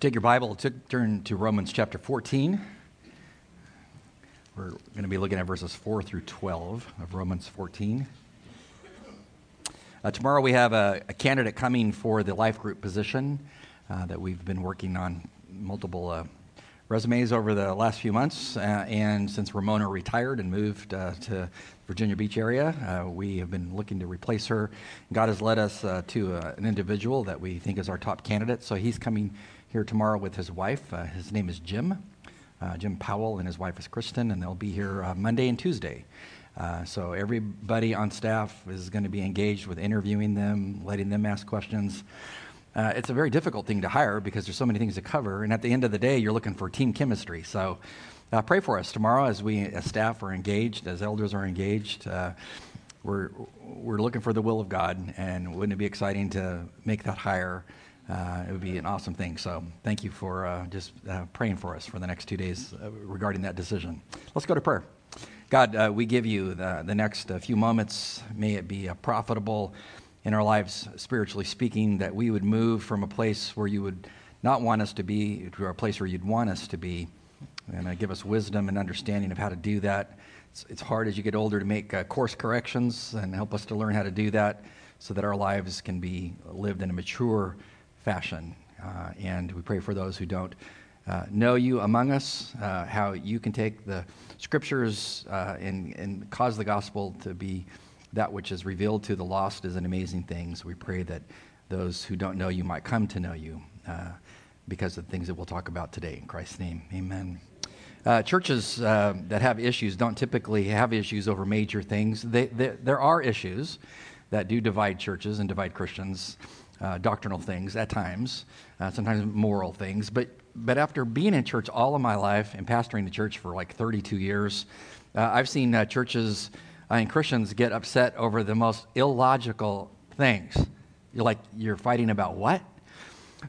Take your Bible, turn to Romans chapter 14. We're going to be looking at verses 4 through 12 of Romans 14. Uh, tomorrow we have a, a, candidate coming for the life group position uh, that we've been working on multiple uh, resumes over the last few months. Uh, and since Ramona retired and moved uh, to Virginia Beach area, uh, we have been looking to replace her. God has led us to an individual that we think is our top candidate. So he's coming here tomorrow with his wife. Uh, his name is Jim, uh, Jim Powell, and his wife is Kristen, and they'll be here uh, Monday and Tuesday. Uh, so everybody on staff is going to be engaged with interviewing them, letting them ask questions. Uh, it's a very difficult thing to hire because there's so many things to cover, and at the end of the day, you're looking for team chemistry. So uh, pray for us tomorrow as we, as staff, are engaged, as elders are engaged we're, we're looking for the will of God, and wouldn't it be exciting to make that hire uh, it would be an awesome thing. So thank you for uh, just uh, praying for us for the next two days uh, regarding that decision. Let's go to prayer. God, uh, we give you the, the next uh, few moments. May it be profitable in our lives, spiritually speaking, that we would move from a place where you would not want us to be to a place where you'd want us to be. And give us wisdom and understanding of how to do that. It's, it's hard as you get older to make course corrections and help us to learn how to do that so that our lives can be lived in a mature fashion. Uh, and we pray for those who don't uh, know you among us, uh, how you can take the scriptures uh, and, and cause the gospel to be that which is revealed to the lost is an amazing thing. So we pray that those who don't know you might come to know you uh, because of the things that we'll talk about today. In Christ's name, amen. Uh, churches uh, that have issues don't typically have issues over major things. They, they, there are issues that do divide churches and divide Christians uh, doctrinal things at times, uh, sometimes moral things. But, but after being in church all of my life and pastoring the church for like 32 years, uh, I've seen uh, churches uh, and Christians get upset over the most illogical things. You're like, you're fighting about what?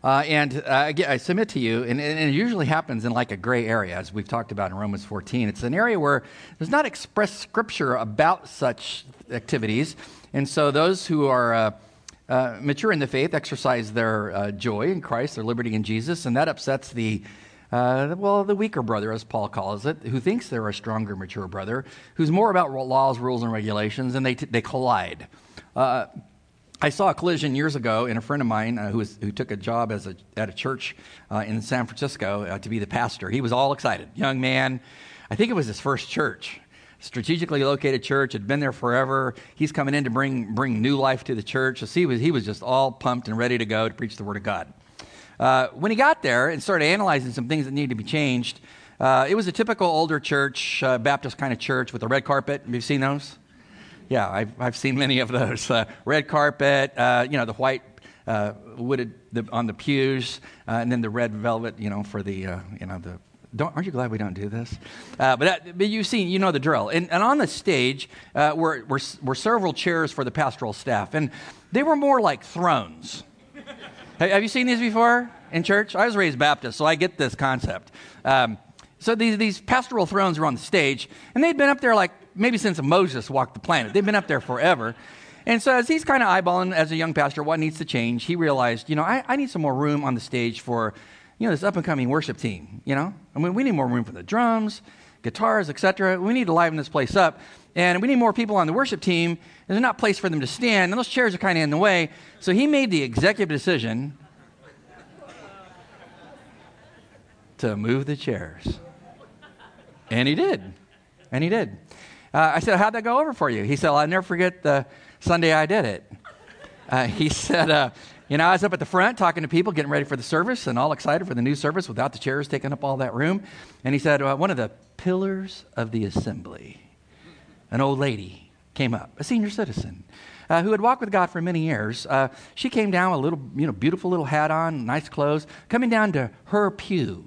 Uh, and uh, I submit to you, and, and, it usually happens in like a gray area, as we've talked about in Romans 14. It's an area where there's not expressed scripture about such activities. And so those who are uh, uh, mature in the faith exercise their uh, joy in Christ, their liberty in Jesus, and that upsets the uh, well, the weaker brother, as Paul calls it, who thinks they're a stronger, mature brother, who's more about laws, rules, and regulations, and they, t- they collide. Uh, I saw a collision years ago in a friend of mine uh, who, was, who took a job as a, at a church uh, in San Francisco uh, to be the pastor. He was all excited. Young man. I think it was his first church strategically located church, had been there forever. He's coming in to bring, bring new life to the church. So he was, he was just all pumped and ready to go to preach the Word of God. Uh, when he got there and started analyzing some things that needed to be changed, uh, it was a typical older church, uh, Baptist kind of church with a red carpet. Have you seen those? Yeah, I've, I've seen many of those. Uh, red carpet, uh, you know, the white uh, wooded the, on the pews, and then the red velvet, you know, for the, you know, the don't, aren't you glad we don't do this? Uh, but, that, but you've seen, you know the drill. And, and on the stage uh, were, were, were several chairs for the pastoral staff, and they were more like thrones. have, you seen these before in church? I was raised Baptist, so I get this concept. Um, so these, these pastoral thrones were on the stage, and they'd been up there like maybe since Moses walked the planet. They've been up there forever. And so as he's kind of eyeballing as a young pastor what needs to change, he realized, you know, I, I need some more room on the stage for you know, this up and coming worship team, you know? I mean, we need more room for the drums, guitars, etc. We need to liven this place up. And we need more people on the worship team. There's not place for them to stand, and those chairs are kind of in the way. So he made the executive decision to move the chairs. And he did. And he did. Uh, I said, How'd that go over for you? He said, well, I'll never forget the Sunday I did it. Uh, he said, uh, you know, I was up at the front talking to people, getting ready for the service, and all excited for the new service without the chairs taking up all that room. And he said, well, One of the pillars of the assembly, an old lady came up, a senior citizen. Uh, who had walked with God for many years. Uh, she came down with a little, you know, beautiful little hat on, nice clothes, coming down to her pew.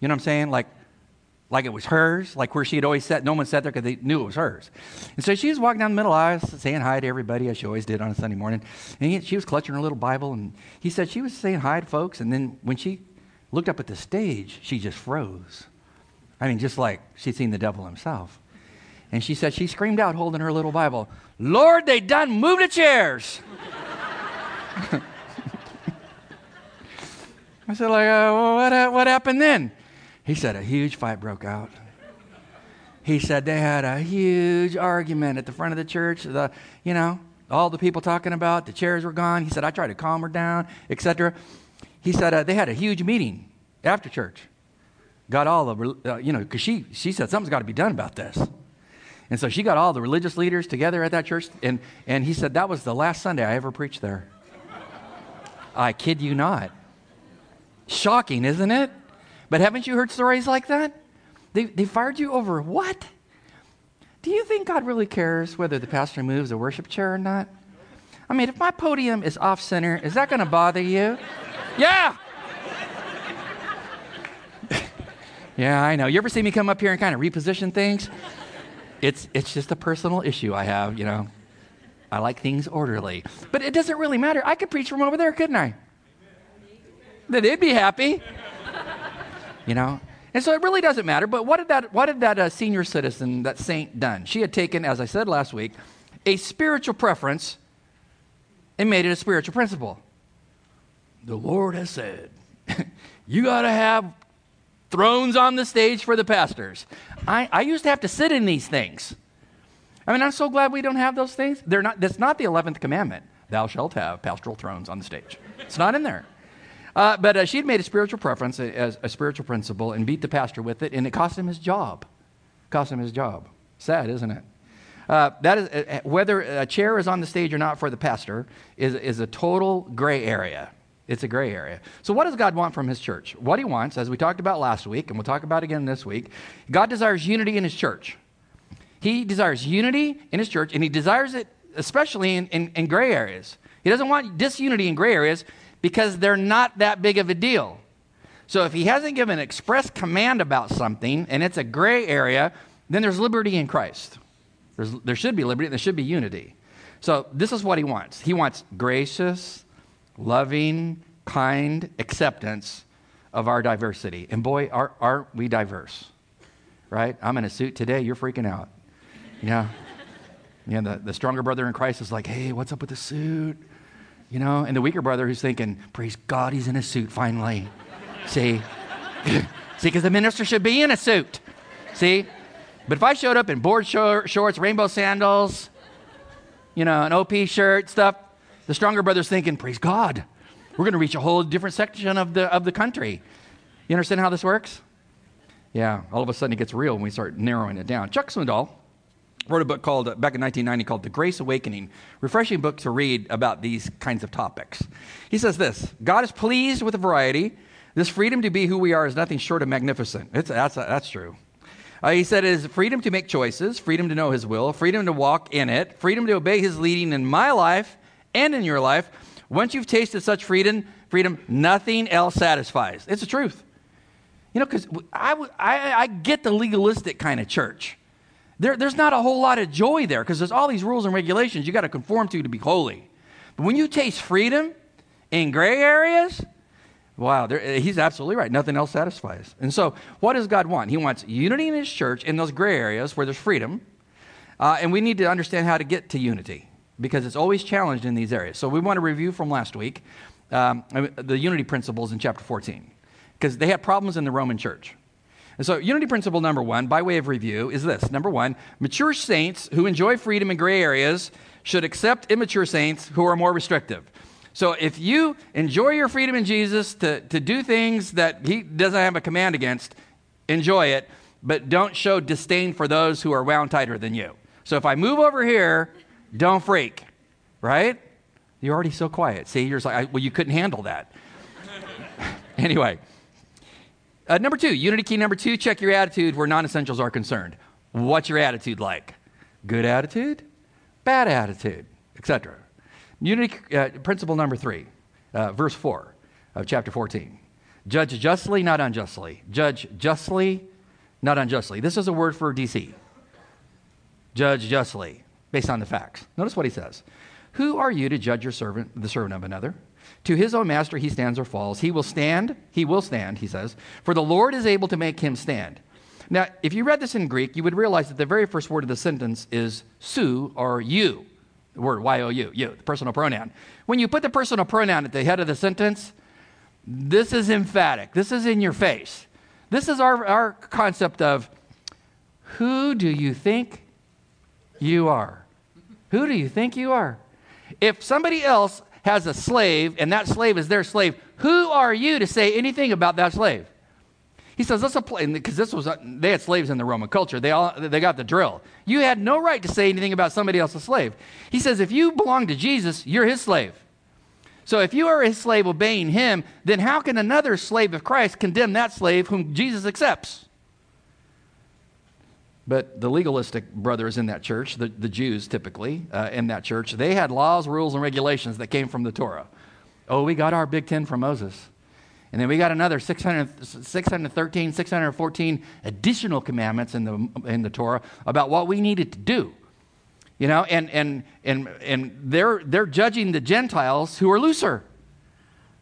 You know what I'm saying? Like like it was hers, like where she had always sat. No one sat there because they knew it was hers. And so she was walking down the middle aisle, saying hi to everybody, as she always did on a Sunday morning. And he, she was clutching her little Bible, and he said she was saying hi to folks. And then when she looked up at the stage, she just froze. I mean, just like she'd seen the devil himself. And she said she screamed out, holding her little Bible, Lord, they done moved the chairs. I said, like, uh, what, what happened then? He said, a huge fight broke out. He said they had a huge argument at the front of the church. The, you know, all the people talking about the chairs were gone. He said, I tried to calm her down, etc. He said uh, they had a huge meeting after church. Got all the, uh, you know, because she, she said something's got to be done about this. And so she got all the religious leaders together at that church, and, and he said, That was the last Sunday I ever preached there. I kid you not. Shocking, isn't it? But haven't you heard stories like that? They, they fired you over what? Do you think God really cares whether the pastor moves a worship chair or not? I mean, if my podium is off center, is that going to bother you? yeah! yeah, I know. You ever see me come up here and kind of reposition things? It's, it's just a personal issue I have, you know. I like things orderly. But it doesn't really matter. I could preach from over there, couldn't I? Then they'd be happy. You know? And so it really doesn't matter. But what did that, what did that uh, senior citizen, that saint, done? She had taken, as I said last week, a spiritual preference and made it a spiritual principle. The Lord has said, you got to have thrones on the stage for the pastors. I, I used to have to sit in these things. I mean, I'm so glad we don't have those things. They're not, that's not the 11th commandment. Thou shalt have pastoral thrones on the stage. It's not in there. Uh, but uh, she'd made a spiritual preference as a spiritual principle and beat the pastor with it, and it cost him his job. Cost him his job. Sad, isn't it? Uh, that is, uh, uh, whether a chair is on the stage or not for the pastor is, is a total gray area. It's a gray area. So, what does God want from His church? What He wants, as we talked about last week, and we'll talk about again this week, God desires unity in His church. He desires unity in His church, and He desires it especially in, in, in gray areas. He doesn't want disunity in gray areas because they're not that big of a deal. So, if He hasn't given an express command about something and it's a gray area, then there's liberty in Christ. There's, there should be liberty, and there should be unity. So, this is what He wants He wants gracious, loving, kind acceptance of our diversity. And boy, are, aren't we diverse, right? I'm in a suit today, you're freaking out. Yeah, the, the stronger brother in Christ is like, hey, what's up with the suit? You know, and the weaker brother who's thinking, praise God, he's in a suit finally. See? See, because the minister should be in a suit. See? But if I showed up in board shorts, rainbow sandals, you know, an OP shirt, stuff, the stronger brother's thinking, praise God, we're going to reach a whole different section of the, of the country. You understand how this works? Yeah, all of a sudden it gets real when we start narrowing it down. Chuck Swindoll wrote a book called, back in 1990, called The Grace Awakening. Refreshing book to read about these kinds of topics. He says this God is pleased with the variety. This freedom to be who we are is nothing short of magnificent. It's, that's, that's true. Uh, he said it is freedom to make choices, freedom to know his will, freedom to walk in it, freedom to obey his leading in my life, and in your life. Once you've tasted such freedom, freedom, nothing else satisfies. It's the truth. You know, because I, I, I get the legalistic kind of church. There, there's not a whole lot of joy there because there's all these rules and regulations you got to conform to to be holy. But when you taste freedom in gray areas, wow, there, he's absolutely right. Nothing else satisfies. And so, what does God want? He wants unity in his church in those gray areas where there's freedom. Uh, and we need to understand how to get to unity because it's always challenged in these areas. So we want to review from last week um, the unity principles in chapter 14 because they had problems in the Roman church. And so, unity principle number one, by way of review, is this number one, mature saints who enjoy freedom in gray areas should accept immature saints who are more restrictive. So, if you enjoy your freedom in Jesus to, to do things that He doesn't have a command against, enjoy it, but don't show disdain for those who are wound tighter than you. So, if I move over here don't freak, right? You're already so quiet. See, you're like, well, you couldn't handle that. anyway, uh, number two, unity key number two, check your attitude where non essentials are concerned. What's your attitude like? Good attitude, bad attitude, etc. Unity uh, principle number three, uh, verse four of chapter 14. Judge justly, not unjustly. Judge justly, not unjustly. This is a word for DC. Judge justly based on the facts. Notice what he says. Who are you to judge your servant, the servant of another? To his own master he stands or falls. He will stand, he will stand, he says, for the Lord is able to make him stand. Now, if you read this in Greek, you would realize that the very first word of the sentence is su or you, the word Y O U, you, the personal pronoun. When you put the personal pronoun at the head of the sentence, This is emphatic. This is in your face. This is our, our concept of who do you think you are? Who do you think you are? If somebody else has a slave and that slave is their slave, who are you to say anything about that slave? He says, let's apply, because this was, they had slaves in the Roman culture. They, all, they got the drill. You had no right to say anything about somebody else's slave. He says, if you belong to Jesus, you're his slave. So if you are his slave obeying him, then how can another slave of Christ condemn that slave whom Jesus accepts? But the legalistic brothers in that church, the, the Jews typically uh, in that church, they had laws, rules, and regulations that came from the Torah. Oh, we got our Big Ten from Moses. And then we got another 600, 613, 614 additional commandments in the, in the Torah about what we needed to do. You know, and, and, and, and they're, they're judging the Gentiles who are looser,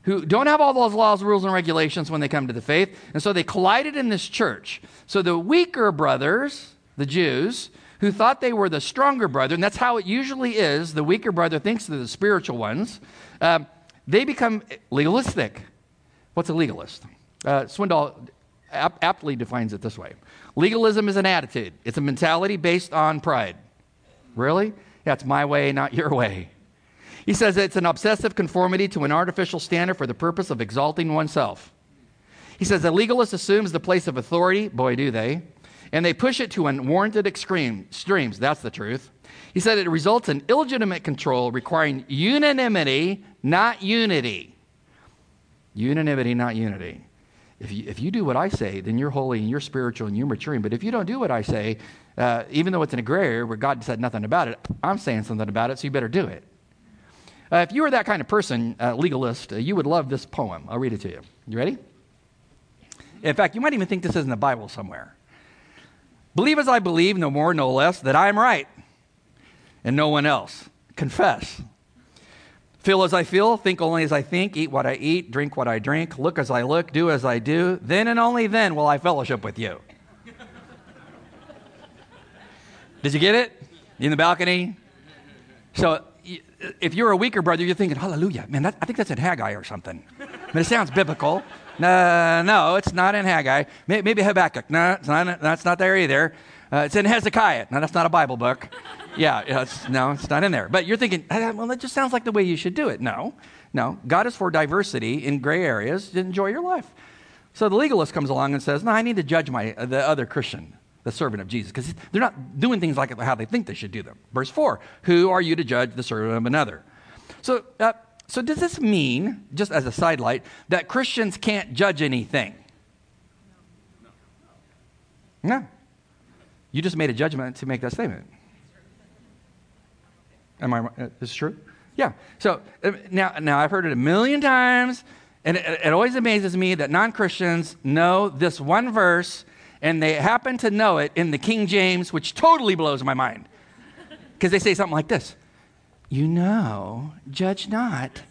who don't have all those laws, rules, and regulations when they come to the faith. And so they collided in this church. So the weaker brothers, the Jews, who thought they were the stronger brother, and that's how it usually is, the weaker brother thinks they're the spiritual ones, uh, they become legalistic. What's a legalist? Uh, Swindoll ap- aptly defines it this way Legalism is an attitude, it's a mentality based on pride. Really? Yeah, my way, not your way. He says it's an obsessive conformity to an artificial standard for the purpose of exalting oneself. He says a legalist assumes the place of authority, boy, do they, and they push it to unwarranted extreme, extremes. That's the truth. He said it results in illegitimate control requiring unanimity, not unity. Unanimity, not unity. If you, if you do what I say, then you're holy and you're spiritual and you're maturing. But if you don't do what I say, uh, even though it's in a gray area where God said nothing about it, I'm saying something about it, so you better do it. Uh, if you were that kind of person, uh, legalist, uh, you would love this poem. I'll read it to you. You ready? In fact, you might even think this is in the Bible somewhere. Believe as I believe, no more, no less, that I am right and no one else. Confess Feel as I feel, think only as I think, eat what I eat, drink what I drink, look as I look, do as I do. Then and only then will I fellowship with you. Did you get it? in the balcony? So if you're a weaker brother, you're thinking, hallelujah. Man, that, I think that's in Haggai or something. I mean, it sounds biblical. No, no, it's not in Haggai. Maybe Habakkuk. No, it's not, that's not there either. Uh, it's in Hezekiah. No, that's not a Bible book yeah, it's, no, it's not in there. But you're thinking, ah, well, that just sounds like the way you should do it. No, no. God is for diversity in gray areas enjoy your life. So the legalist comes along and says, no, I need to judge my, the other Christian, the servant of Jesus, because they're not doing things like how they think they should do them. Verse 4 Who are you to judge the servant of another? So, uh, so does this mean, just as a sidelight, that Christians can't judge anything? No. You just made a judgment to make that statement. Am I? Uh, is this true? Yeah. So uh, now, now I've heard it a million times, and it, it always amazes me that non-Christians know this one verse, and they happen to know it in the King James, which totally blows my mind, because they say something like this: "You know, judge not,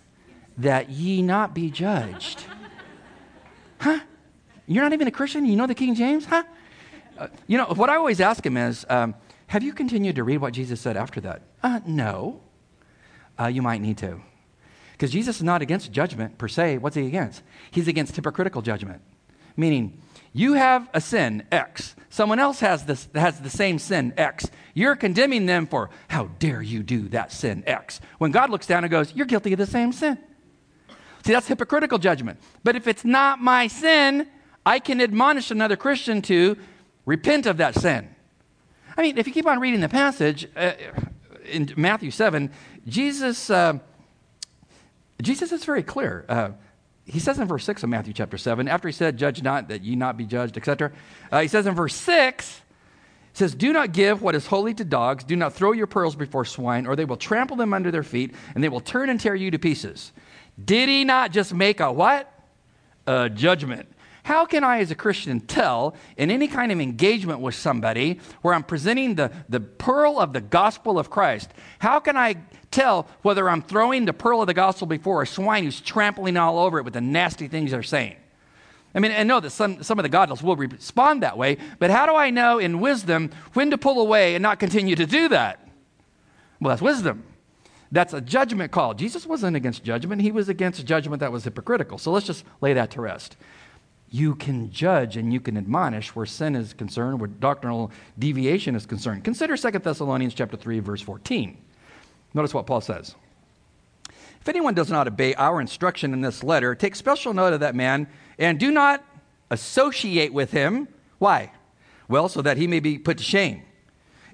that ye not be judged." Huh? You're not even a Christian. You know the King James, huh? Uh, you know what I always ask him is. Um, have you continued to read what Jesus said after that? Uh, no. Uh, you might need to. Because Jesus is not against judgment per se. What's he against? He's against hypocritical judgment. Meaning, you have a sin, X. Someone else has, this, has the same sin, X. You're condemning them for, how dare you do that sin, X. When God looks down and goes, you're guilty of the same sin. See, that's hypocritical judgment. But if it's not my sin, I can admonish another Christian to repent of that sin. I mean, if you keep on reading the passage uh, in Matthew 7, Jesus, uh, Jesus is very clear. Uh, he says in verse 6 of Matthew chapter 7, after he said, Judge not that ye not be judged, etc., uh, he says in verse 6, he says, Do not give what is holy to dogs, do not throw your pearls before swine, or they will trample them under their feet, and they will turn and tear you to pieces. Did he not just make a what? A judgment. How can I, as a Christian, tell in any kind of engagement with somebody where I'm presenting the, the pearl of the gospel of Christ? How can I tell whether I'm throwing the pearl of the gospel before a swine who's trampling all over it with the nasty things they're saying? I mean, I know that some, some of the godless will respond that way, but how do I know in wisdom when to pull away and not continue to do that? Well, that's wisdom. That's a judgment call. Jesus wasn't against judgment, he was against judgment that was hypocritical. So let's just lay that to rest. You can judge and you can admonish where sin is concerned, where doctrinal deviation is concerned. Consider 2 Thessalonians chapter 3 verse 14. Notice what Paul says. If anyone does not obey our instruction in this letter, take special note of that man and do not associate with him. Why? Well, so that he may be put to shame.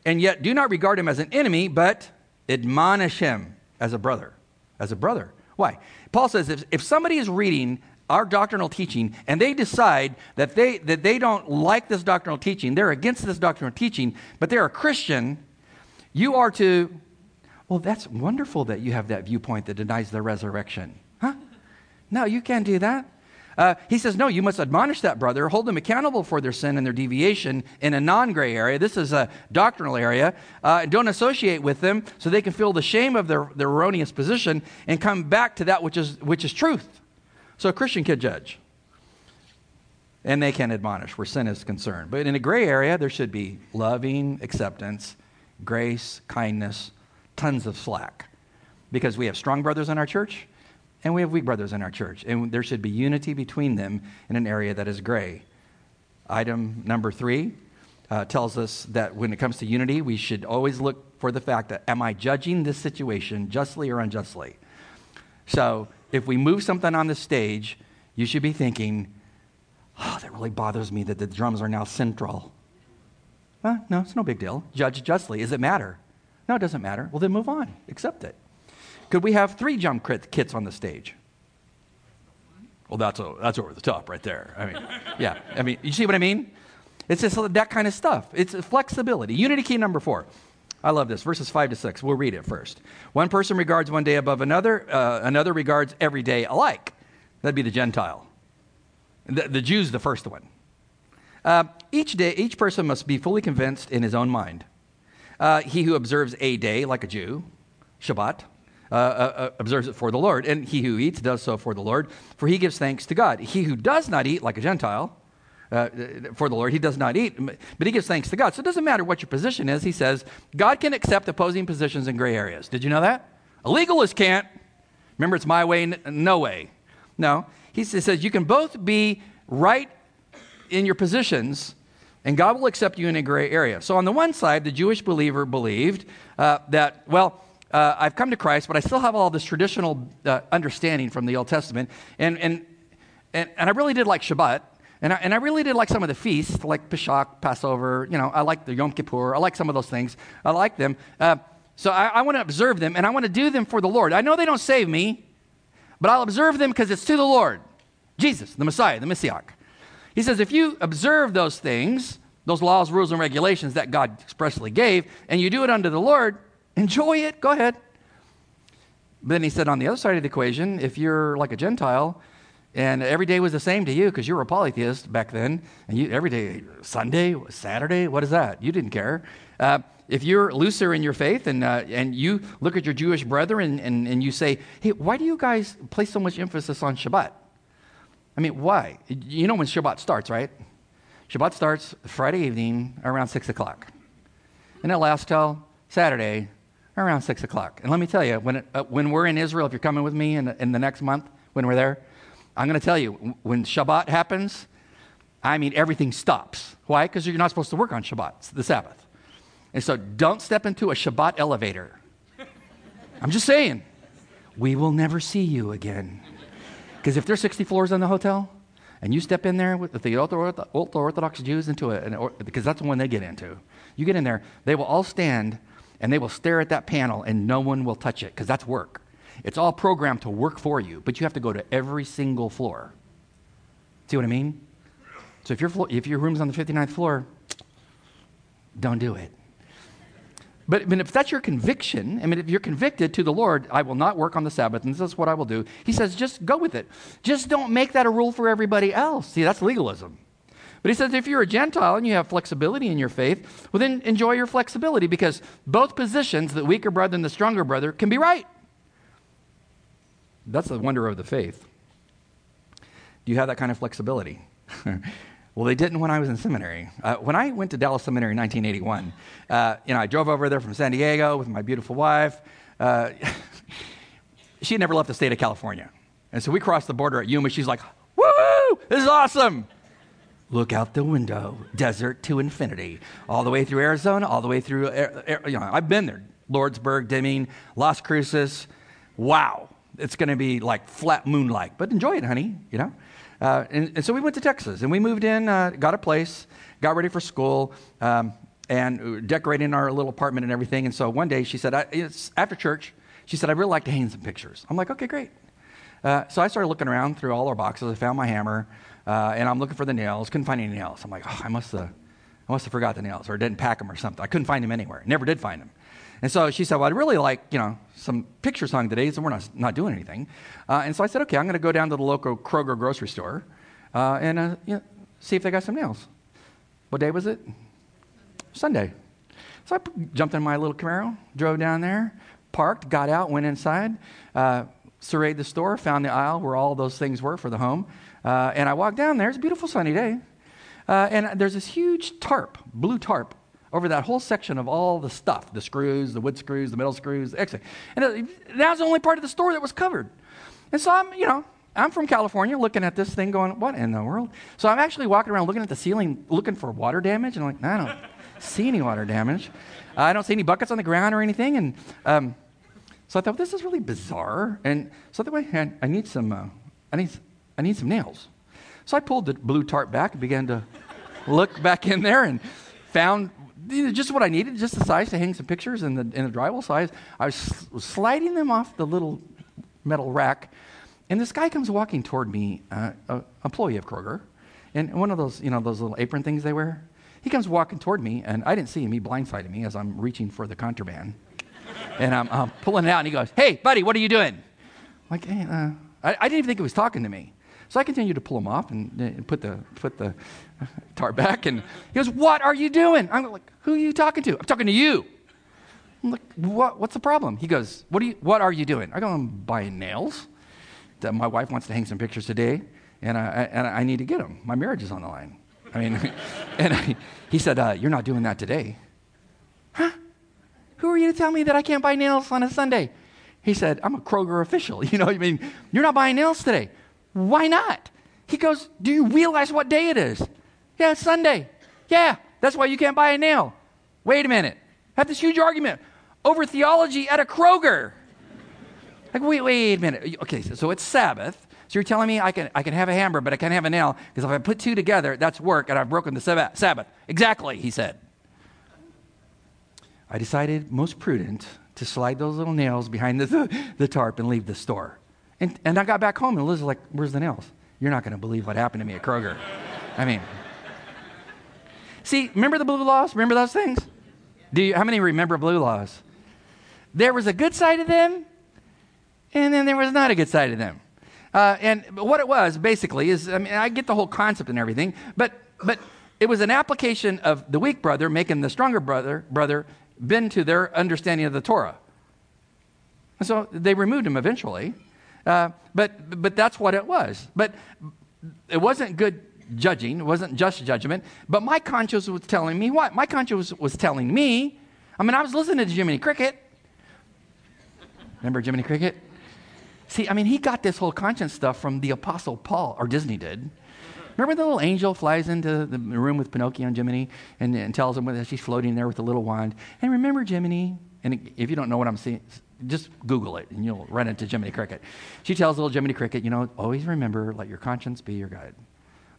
And yet do not regard him as an enemy, but admonish him as a brother. As a brother. Why? Paul says if, if somebody is reading our doctrinal teaching and they decide that they, that they don't like this doctrinal teaching, they're against this doctrinal teaching, but they're a Christian, you are to, well, that's wonderful that you have that viewpoint that denies the resurrection. Huh? No, you can't do that. Uh, he says, no, you must admonish that brother, hold them accountable for their sin and their deviation in a non gray area. This is a doctrinal area. Uh, don't associate with them so they can feel the shame of their, their erroneous position and come back to that which is, which is truth. So a Christian can judge. And they can admonish where sin is concerned. But in a gray area, there should be loving acceptance, grace, kindness, tons of slack. Because we have strong brothers in our church and we have weak brothers in our church, and there should be unity between them in an area that is gray. Item number three uh, tells us that when it comes to unity, we should always look for the fact that am I judging this situation justly or unjustly? So if we move something on the stage, you should be thinking, oh, that really bothers me that the drums are now central. Well, no, it's no big deal. Judge justly. Does it matter? No, it doesn't matter. Well, then move on. Accept it. Could we have three jump kits on the stage? Well, that's, a, that's over the top right there. I mean, yeah. I mean, you see what I mean? It's just that kind of stuff. It's flexibility. Unity key number four. I love this. Verses 5 to 6. We'll read it first. One person regards one day above another, uh, another regards every day alike. That'd be the Gentile. The, the Jew's the first one. Uh, each day, each person must be fully convinced in his own mind. Uh, he who observes a day, like a Jew, Shabbat, uh, uh, uh, observes it for the Lord. And he who eats does so for the Lord, for he gives thanks to God. He who does not eat, like a Gentile, uh, for the Lord, he does not eat, but he gives thanks to God. So it doesn't matter what your position is. He says God can accept opposing positions in gray areas. Did you know that? A legalist can't. Remember, it's my way, no way. No. He says you can both be right in your positions, and God will accept you in a gray area. So on the one side, the Jewish believer believed uh, that, well, uh, I've come to Christ, but I still have all this traditional uh, understanding from the Old Testament. And, and, and, and I really did like Shabbat. And I, and I really did like some of the feasts, like Pesach, Passover. You know, I like the Yom Kippur. I like some of those things. I like them. Uh, so I, I want to observe them, and I want to do them for the Lord. I know they don't save me, but I'll observe them because it's to the Lord. Jesus, the Messiah, the Messiah. He says, if you observe those things, those laws, rules, and regulations that God expressly gave, and you do it unto the Lord, Enjoy it. Go ahead. But then he said, on the other side of the equation, if you're like a Gentile and every day was the same to you because you were a polytheist back then, and you, every day, Sunday, Saturday, what is that? You didn't care. Uh, if you're looser in your faith and, uh, and you look at your Jewish brethren and, and you say, hey, why do you guys place so much emphasis on Shabbat? I mean, why? You know when Shabbat starts, right? Shabbat starts Friday evening around 6 o'clock. And it lasts till Saturday around 6 o'clock. And let me tell you, when, it, uh, when we're in Israel, if you're coming with me in, in the next month, when we're there, I'm going to tell you, when Shabbat happens, I mean, everything stops. Why? Because you're not supposed to work on Shabbat, the Sabbath. And so don't step into a Shabbat elevator. I'm just saying, we will never see you again. Because if there's 60 floors in the hotel, and you step in there with the ultra Orthodox Jews into it, because that's the one they get into. You get in there, they will all stand and they will stare at that panel and no one will touch it because that's work. It's all programmed to work for you, but you have to go to every single floor. See what I mean? So if your, floor, if your room's on the 59th floor, don't do it. But, but if that's your conviction, I mean, if you're convicted to the Lord, I will not work on the Sabbath, and this is what I will do, he says, just go with it. Just don't make that a rule for everybody else. See, that's legalism. But he says if you're a Gentile and you have flexibility in your faith, well, then enjoy your flexibility because both positions, the weaker brother and the stronger brother, can be right. That's the wonder of the faith. Do you have that kind of flexibility? well, they didn't when I was in seminary. Uh, when I went to Dallas Seminary in 1981, uh, you know, I drove over there from San Diego with my beautiful wife. Uh, she had never left the state of California. And so we crossed the border at Yuma. She's like, woo, this is awesome. Look out the window, desert to infinity, all the way through Arizona, all the way through, you know, I've been there. Lordsburg, Deming, Las Cruces. Wow. It's going to be like flat moon like, but enjoy it, honey, you know? Uh, and, and, so we went to Texas and we moved in, uh, got a place, got ready for school, um, and decorating our little apartment and everything. And so one day she said, after church, she said, I'd really like to hang some pictures. I'm like, okay, great. Uh, so I started looking around through all our boxes. I found my hammer, uh, and I'm looking for the nails. Couldn't find any nails. I'm like, oh, I must have, I must have forgot the nails or didn't pack them or something. I couldn't find them anywhere. Never did find them. And so she said, well, I'd really like, you know, some pictures hung today, so we're not, not doing anything. Uh, and so I said, okay, I'm going to go down to the local Kroger grocery store uh, and uh, you know, see if they got some nails. What day was it? Sunday. So I jumped in my little Camaro, drove down there, parked, got out, went inside, uh, surveyed the store, found the aisle where all those things were for the home. Uh, and I walked down there. It's a beautiful sunny day. Uh, and there's this huge tarp, blue tarp, over that whole section of all the stuff the screws, the wood screws, the metal screws, everything. And that was the only part of the store that was covered. And so I'm, you know, I'm from California looking at this thing going, what in the world? So I'm actually walking around looking at the ceiling looking for water damage. And I'm like, no, I don't see any water damage. I don't see any buckets on the ground or anything. And um, so I thought, well, this is really bizarre. And so the way I, I need some, uh, I need, I need some nails. So I pulled the blue tarp back and began to look back in there and found just what I needed, just the size to hang some pictures in the, in the drywall size. I was sliding them off the little metal rack and this guy comes walking toward me, uh, an employee of Kroger, and one of those, you know, those little apron things they wear. He comes walking toward me, and I didn't see him. He blindsided me as I'm reaching for the contraband. and I'm, I'm, pulling it out, and he goes, Hey, buddy, what are you doing? I'm like, hey, uh, I, I, didn't even think he was talking to me. So I continued to pull him off and, and put the, put the tar back. And he goes, What are you doing? I'm like, Who are you talking to? I'm talking to you. I'm like, what, What's the problem? He goes, What, are you, what are you doing? I go, I'm buying nails my wife wants to hang some pictures today, and I, and I need to get them. My marriage is on the line. I mean, and I, he said, uh, You're not doing that today. Huh? Who are you to tell me that I can't buy nails on a Sunday? He said, I'm a Kroger official. You know, I mean, you're not buying nails today. Why not? He goes, Do you realize what day it is? Yeah, it's Sunday. Yeah, that's why you can't buy a nail. Wait a minute. Have this huge argument over theology at a Kroger. Like, wait, wait a minute. Okay, so, it's Sabbath. So you're telling me I can, I can have a hammer, but I can't have a nail because if I put two together, that's work, and I've broken the Sabbath. Exactly, he said. I decided most prudent to slide those little nails behind the, the tarp and leave the store. And, and I got back home, and Liz was like, Where's the nails? You're not going to believe what happened to me at Kroger. I mean, see, remember the blue laws? Remember those things? Do you, how many remember blue laws? There was a good side of them, and then there was not a good side of them. Uh, and what it was basically is, I mean, I get the whole concept and everything, but but it was an application of the weak brother making the stronger brother brother bend to their understanding of the Torah. And so they removed him eventually, uh, but but that's what it was. But it wasn't good judging, it wasn't just judgment. But my conscience was telling me what? My conscience was, telling me. I mean, I was listening to Jiminy Cricket. Remember Jiminy Cricket? See, I mean, he got this whole conscience stuff from the Apostle Paul, or Disney did. Remember the little angel flies into the room with Pinocchio and Jiminy and, and tells him that she's floating there with a the little wand. And remember Jiminy, and if you don't know what I'm just Google it and you'll run into Jiminy Cricket. She tells little Jiminy Cricket, you know, always remember, let your conscience be your guide.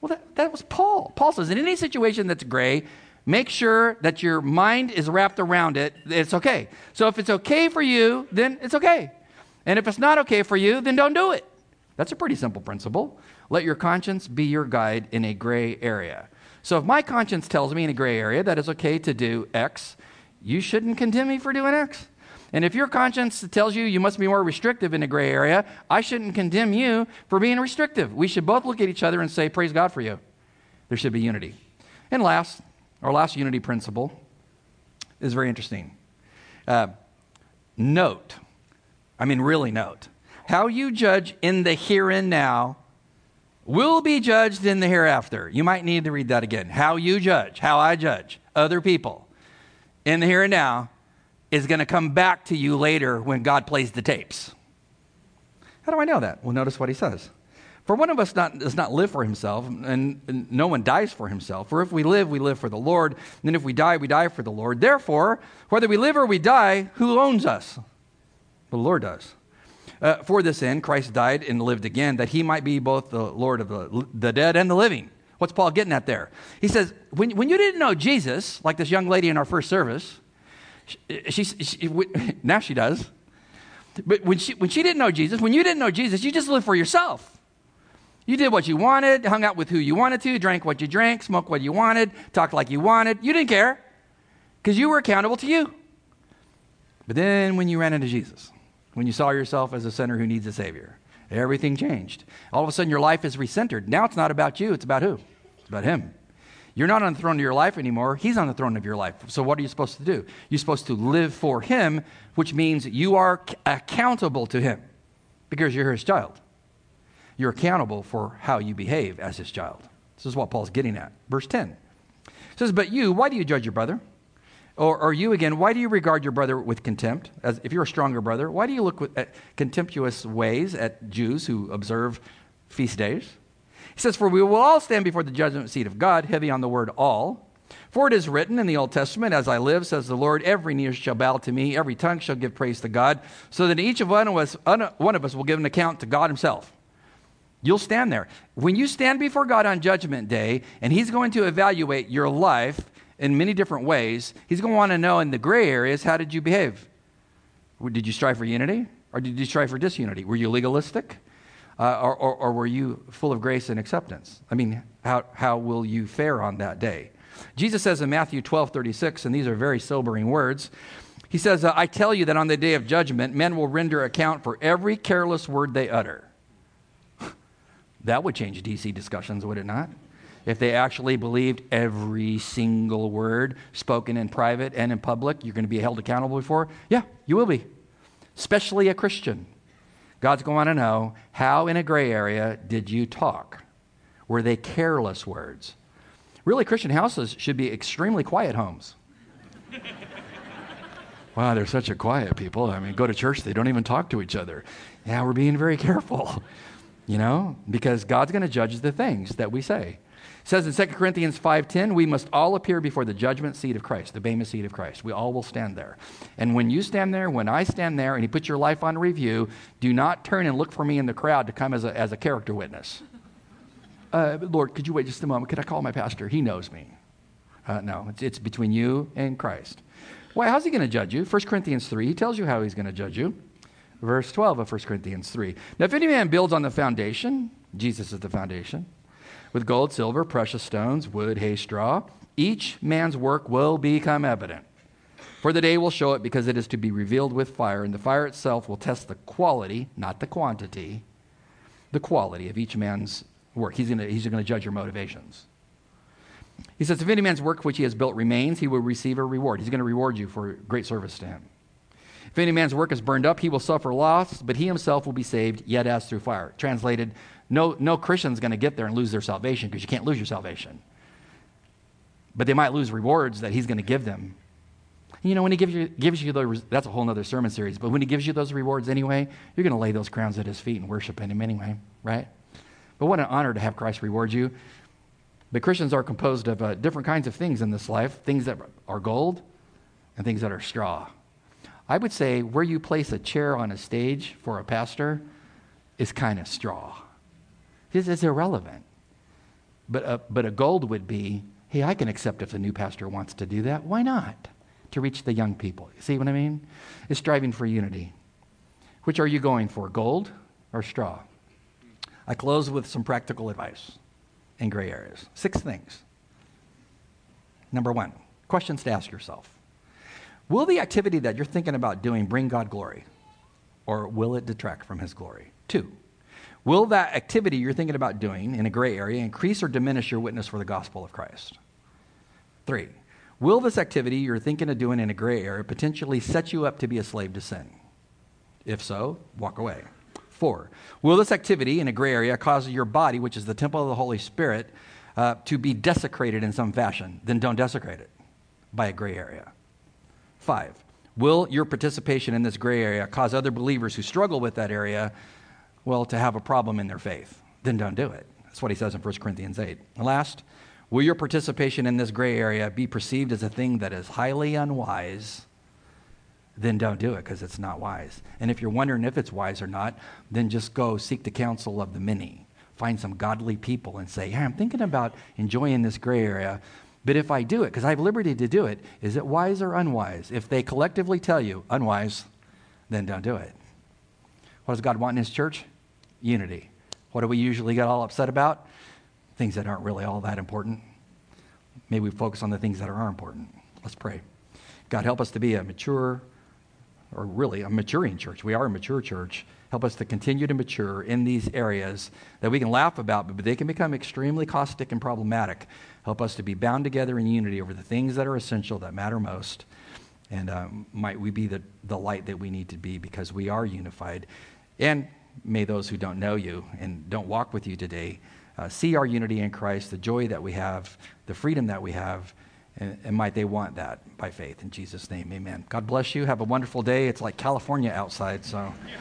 Well, that, that was Paul. Paul says, in any situation that's gray, make sure that your mind is wrapped around it. It's okay. So if it's okay for you, then it's okay. And if it's not okay for you, then don't do it. That's a pretty simple principle. Let your conscience be your guide in a gray area. So if my conscience tells me in a gray area that it's okay to do X, you shouldn't condemn me for doing X. And if your conscience tells you you must be more restrictive in a gray area, I shouldn't condemn you for being restrictive. We should both look at each other and say, Praise God for you. There should be unity. And last, our last unity principle is very interesting. Uh, note I mean, really note. How you judge in the here and now will be judged in the hereafter. You might need to read that again. How you judge, how I judge other people in the here and now is going to come back to you later when God plays the tapes. How do I know that? Well, notice what he says. For one of us not, does not live for himself, and, and no one dies for himself. For if we live, we live for the Lord. And then if we die, we die for the Lord. Therefore, whether we live or we die, who owns us? The Lord does. Uh, for this end, Christ died and lived again, that he might be both the Lord of the, the dead and the living. What's Paul getting at there? He says, when, when you didn't know Jesus, like this young lady in our first service, she, she, she, now she does. But when she, when she didn't know Jesus, when you didn't know Jesus, you just lived for yourself. You did what you wanted, hung out with who you wanted to, drank what you drank, smoked what you wanted, talked like you wanted. You didn't care because you were accountable to you. But then when you ran into Jesus, when you saw yourself as a sinner who needs a Savior. Everything changed. All of a sudden, your life is recentered. Now it's not about you, it's about who? It's about Him. You're not on the throne of your life anymore. He's on the throne of your life. So, what are you supposed to do? You're supposed to live for Him, which means you are accountable to Him because you're His child. You're accountable for how you behave as His child. This is what Paul's getting at. Verse 10 says, But you, why do you judge your brother? Or, you again, why do you regard your brother with contempt? As if you're a stronger brother, why do you look with, at contemptuous ways at Jews who observe feast days? He says, For we will all stand before the judgment seat of God, heavy on the word all. For it is written in the Old Testament, As I live, says the Lord, every knee shall bow to me, every tongue shall give praise to God, so that each of one of us, one of us will give an account to God Himself. You'll stand there. When you stand before God on Judgment Day, and He's going to evaluate your life, in many different ways. He's going to want to know in the gray areas how did you behave? Did you strive for unity or did you strive for disunity? Were you legalistic uh, or, or, or were you full of grace and acceptance? I mean, how, how will you fare on that day? Jesus says in Matthew 12 36, and these are very sobering words. He says, I tell you that on the day of judgment, men will render account for every careless word they utter. that would change DC discussions, would it not? if they actually believed every single word spoken in private and in public, you're going to be held accountable for? Yeah, you will be, especially a Christian. God's going to know how, in a gray area, did you talk? Were they careless words? Really, Christian houses should be extremely quiet homes. wow, they're such a quiet people. I mean, go to church, they don't even talk to each other. Yeah, we're being very careful, you know, because God's going to judge the things that we say. It says in 2 Corinthians 5:10, we must all appear before the judgment seat of Christ, the Bema seat of Christ. We all will stand there. And when you stand there, when I stand there, and he puts your life on review, do not turn and look for me in the crowd to come as a, as a character witness. Uh, Lord, could you wait just a moment? Could I call my pastor? He knows me. Uh, no, it's, it's between you and Christ. Why? How's he going to judge you? 1 Corinthians 3, he tells you how he's going to judge you. Verse 12 of 1 Corinthians 3. Now, if any man builds on the foundation, Jesus is the foundation with gold, silver, precious stones, wood, hay, straw. Each man's work will become evident. For the day will show it because it is to be revealed with fire, and the fire itself will test the quality, not the quantity, the quality of each man's work. He's going he's to judge your motivations. He says, If any man's work which he has built remains, he will receive a reward. He's going to reward you for great service to him. If any man's work is burned up, he will suffer loss, but he himself will be saved, yet as through fire. Translated, no, no Christian's going to get there and lose their salvation because you can't lose your salvation. But they might lose rewards that he's going to give them. You know, when he gives you, gives you those, that's a whole other sermon series, but when he gives you those rewards anyway, you're going to lay those crowns at his feet and worship in him anyway, right? But what an honor to have Christ reward you. But Christians are composed of uh, different kinds of things in this life things that are gold and things that are straw. I would say where you place a chair on a stage for a pastor is kind of straw. This is irrelevant. But a, but a gold would be hey, I can accept if the new pastor wants to do that. Why not? To reach the young people. You see what I mean? It's striving for unity. Which are you going for, gold or straw? I close with some practical advice in gray areas. Six things. Number one, questions to ask yourself Will the activity that you're thinking about doing bring God glory, or will it detract from His glory? Two, Will that activity you're thinking about doing in a gray area increase or diminish your witness for the gospel of Christ? Three, will this activity you're thinking of doing in a gray area potentially set you up to be a slave to sin? If so, walk away. Four, will this activity in a gray area cause your body, which is the temple of the Holy Spirit, uh, to be desecrated in some fashion? Then don't desecrate it by a gray area. Five, will your participation in this gray area cause other believers who struggle with that area well, to have a problem in their faith, then don't do it. That's what he says in 1 Corinthians 8. And last, will your participation in this gray area be perceived as a thing that is highly unwise? Then don't do it because it's not wise. And if you're wondering if it's wise or not, then just go seek the counsel of the many. Find some godly people and say, Hey, I'm thinking about enjoying this gray area, but if I do it, because I have liberty to do it, is it wise or unwise? If they collectively tell you unwise, then don't do it. What does God want in His church? Unity. What do we usually get all upset about? Things that aren't really all that important. Maybe we focus on the things that are important. Let's pray. God, help us to be a mature, or really a maturing church. We are a mature church. Help us to continue to mature in these areas that we can laugh about, but they can become extremely caustic and problematic. Help us to be bound together in unity over the things that are essential, that matter most. And um, might we be the, the light that we need to be because we are unified. And may those who don't know you and don't walk with you today uh, see our unity in Christ, the joy that we have, the freedom that we have, and, and, might they want that by faith. In Jesus' name, amen. God bless you. Have a wonderful day. It's like California outside, so. Yeah.